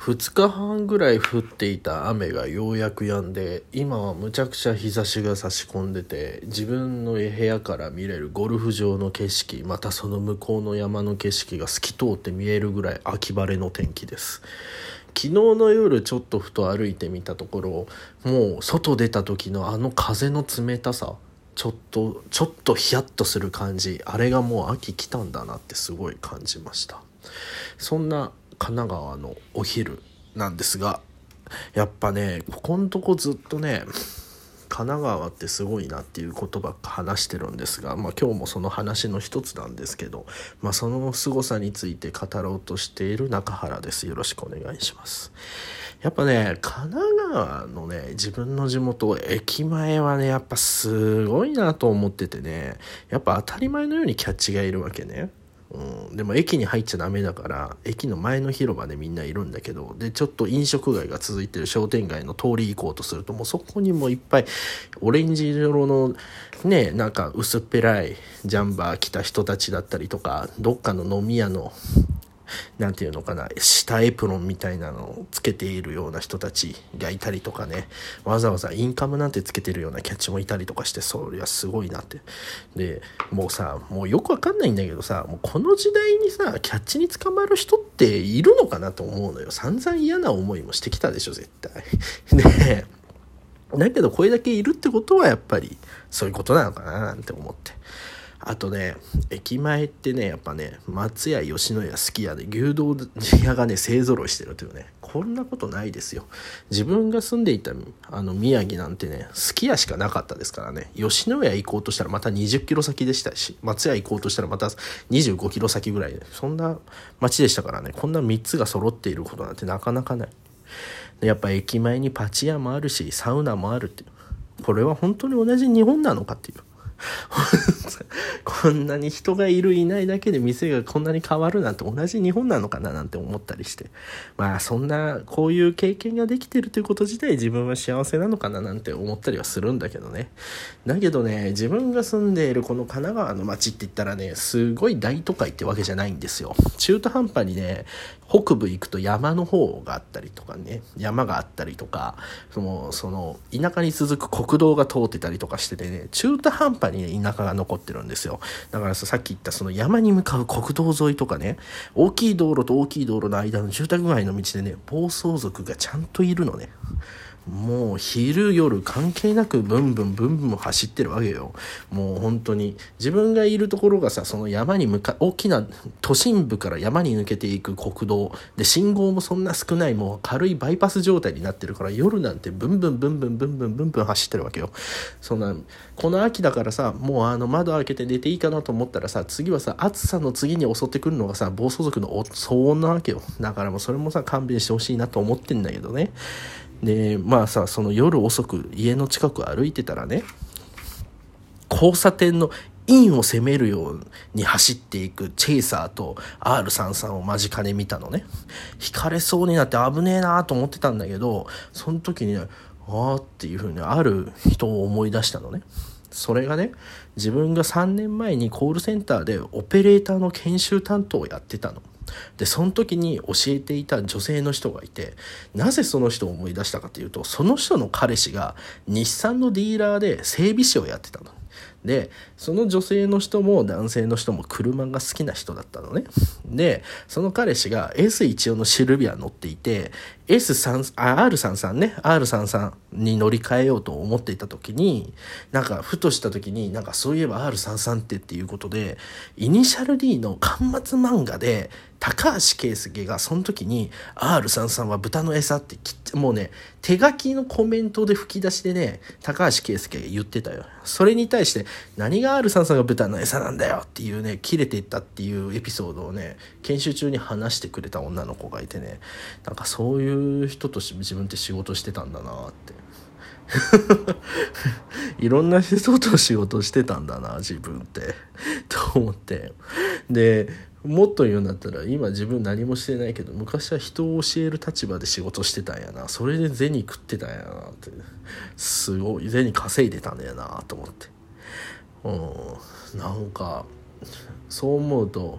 2日半ぐらい降っていた雨がようやく止んで今はむちゃくちゃ日差しが差し込んでて自分の部屋から見れるゴルフ場の景色またその向こうの山の景色が透き通って見えるぐらい秋晴れの天気です。昨日の夜ちょっとふと歩いてみたところもう外出た時のあの風の冷たさちょっとちょっとヒヤッとする感じあれがもう秋来たんだなってすごい感じました。そんな神奈川のお昼なんですがやっぱねここんとこずっとね神奈川ってすごいなっていうことばっか話してるんですが、まあ、今日もその話の一つなんですけど、まあ、その凄さについて語ろうとしている中原です。よろしくお願いします。やっぱね神奈川のね自分の地元駅前はねやっぱすごいなと思っててねやっぱ当たり前のようにキャッチがいるわけね。うん、でも駅に入っちゃダメだから駅の前の広場でみんないるんだけどでちょっと飲食街が続いてる商店街の通り行こうとするともうそこにもいっぱいオレンジ色のねなんか薄っぺらいジャンバー着た人たちだったりとかどっかの飲み屋のなんていうのかな、下エプロンみたいなのをつけているような人たちがいたりとかね、わざわざインカムなんてつけてるようなキャッチもいたりとかして、そりゃすごいなって。で、もうさ、もうよくわかんないんだけどさ、もうこの時代にさ、キャッチに捕まる人っているのかなと思うのよ。散々嫌な思いもしてきたでしょ、絶対。ねだけどこれだけいるってことはやっぱりそういうことなのかななんて思って。あとね、駅前ってね、やっぱね、松屋、吉野家、すき家で牛丼屋がね、勢ぞろいしてるというね、こんなことないですよ。自分が住んでいたあの宮城なんてね、すき家しかなかったですからね、吉野家行こうとしたらまた20キロ先でしたし、松屋行こうとしたらまた25キロ先ぐらいで、そんな街でしたからね、こんな3つが揃っていることなんてなかなかない。やっぱ駅前にパチ屋もあるし、サウナもあるっていう。これは本当に同じ日本なのかっていう。こんなに人がいるいないだけで店がこんなに変わるなんて同じ日本なのかななんて思ったりして。まあそんなこういう経験ができてるということ自体自分は幸せなのかななんて思ったりはするんだけどね。だけどね自分が住んでいるこの神奈川の街って言ったらねすごい大都会ってわけじゃないんですよ。中途半端にね北部行くと山の方があったりとかね山があったりとかそのその田舎に続く国道が通ってたりとかしててね中途半端に、ね、田舎が残ってるんですよ。だからささっき言ったその山に向かう国道沿いとかね大きい道路と大きい道路の間の住宅街の道でね暴走族がちゃんといるのね。もう昼夜関係なくブンブンブンブン走ってるわけよ。もう本当に。自分がいるところがさその山に向か大きな都心部から山に抜けていく国道。で信号もそんな少ないもう軽いバイパス状態になってるから夜なんてブンブンブンブンブンブンブンブン走ってるわけよそんなこの秋だからさもうあの窓開けて寝ていいかなと思ったらさ次はさ暑さの次に襲ってくるのがさ暴走族の騒音なわけよだからもうそれもさ勘弁してほしいなと思ってんだけどねでまあさその夜遅く家の近く歩いてたらね交差点のインを攻めるように走っていくチェイサーと R33 を間近で見たのね。引かれそうになって危ねえなと思ってたんだけど、その時に、ねああっていうふうにある人を思い出したのね。それがね、自分が3年前にコールセンターでオペレーターの研修担当をやってたの。でその時に教えていた女性の人がいてなぜその人を思い出したかというとその人の彼氏が日産のディーラーで整備士をやってたの。でその女性の人も男性の人も車が好きな人だったのねでその彼氏が S14 のシルビア乗っていて S3 あ R33 ね R33 に乗り換えようと思っていた時になんかふとした時になんかそういえば R33 ってっていうことでイニシャル D の巻末漫画で高橋圭介がその時に R33 は豚の餌ってもうね手書きのコメントで吹き出しでね高橋圭介が言ってたよ。それに対して何が R33 が豚の餌なんだよっていうね切れていったっていうエピソードをね研修中に話してくれた女の子がいてね。なんかそういう人と自分って仕事してたんだなって。いろんな人と仕事してたんだな自分って。と思って。でもっと言うんだったら今自分何もしてないけど昔は人を教える立場で仕事してたんやな。それで銭食ってたんやなって。すごい。銭稼いでたんだよなと思って。うん。なんかそう思うと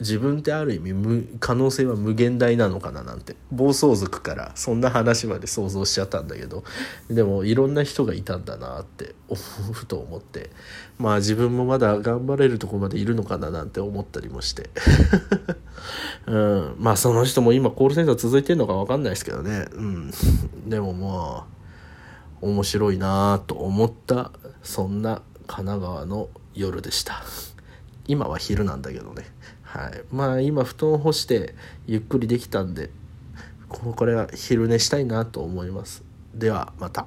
自分ってある意味可能性は無限大なのかななんて。暴走族からそんな話まで想像しちゃったんだけど。でもいろんな人がいたんだなって思うと思って。まあ自分もまだ頑張れるとこまでいるのかななんて思ったりもして。うん。まあその人も今コールセンター続いてるのか分かんないですけどね。うん。でもまあ面白いなと思ったそんな神奈川の夜でした。今は昼なんだけどね。はい。まあ今布団干してゆっくりできたんでこれは昼寝したいなと思います。ではまた。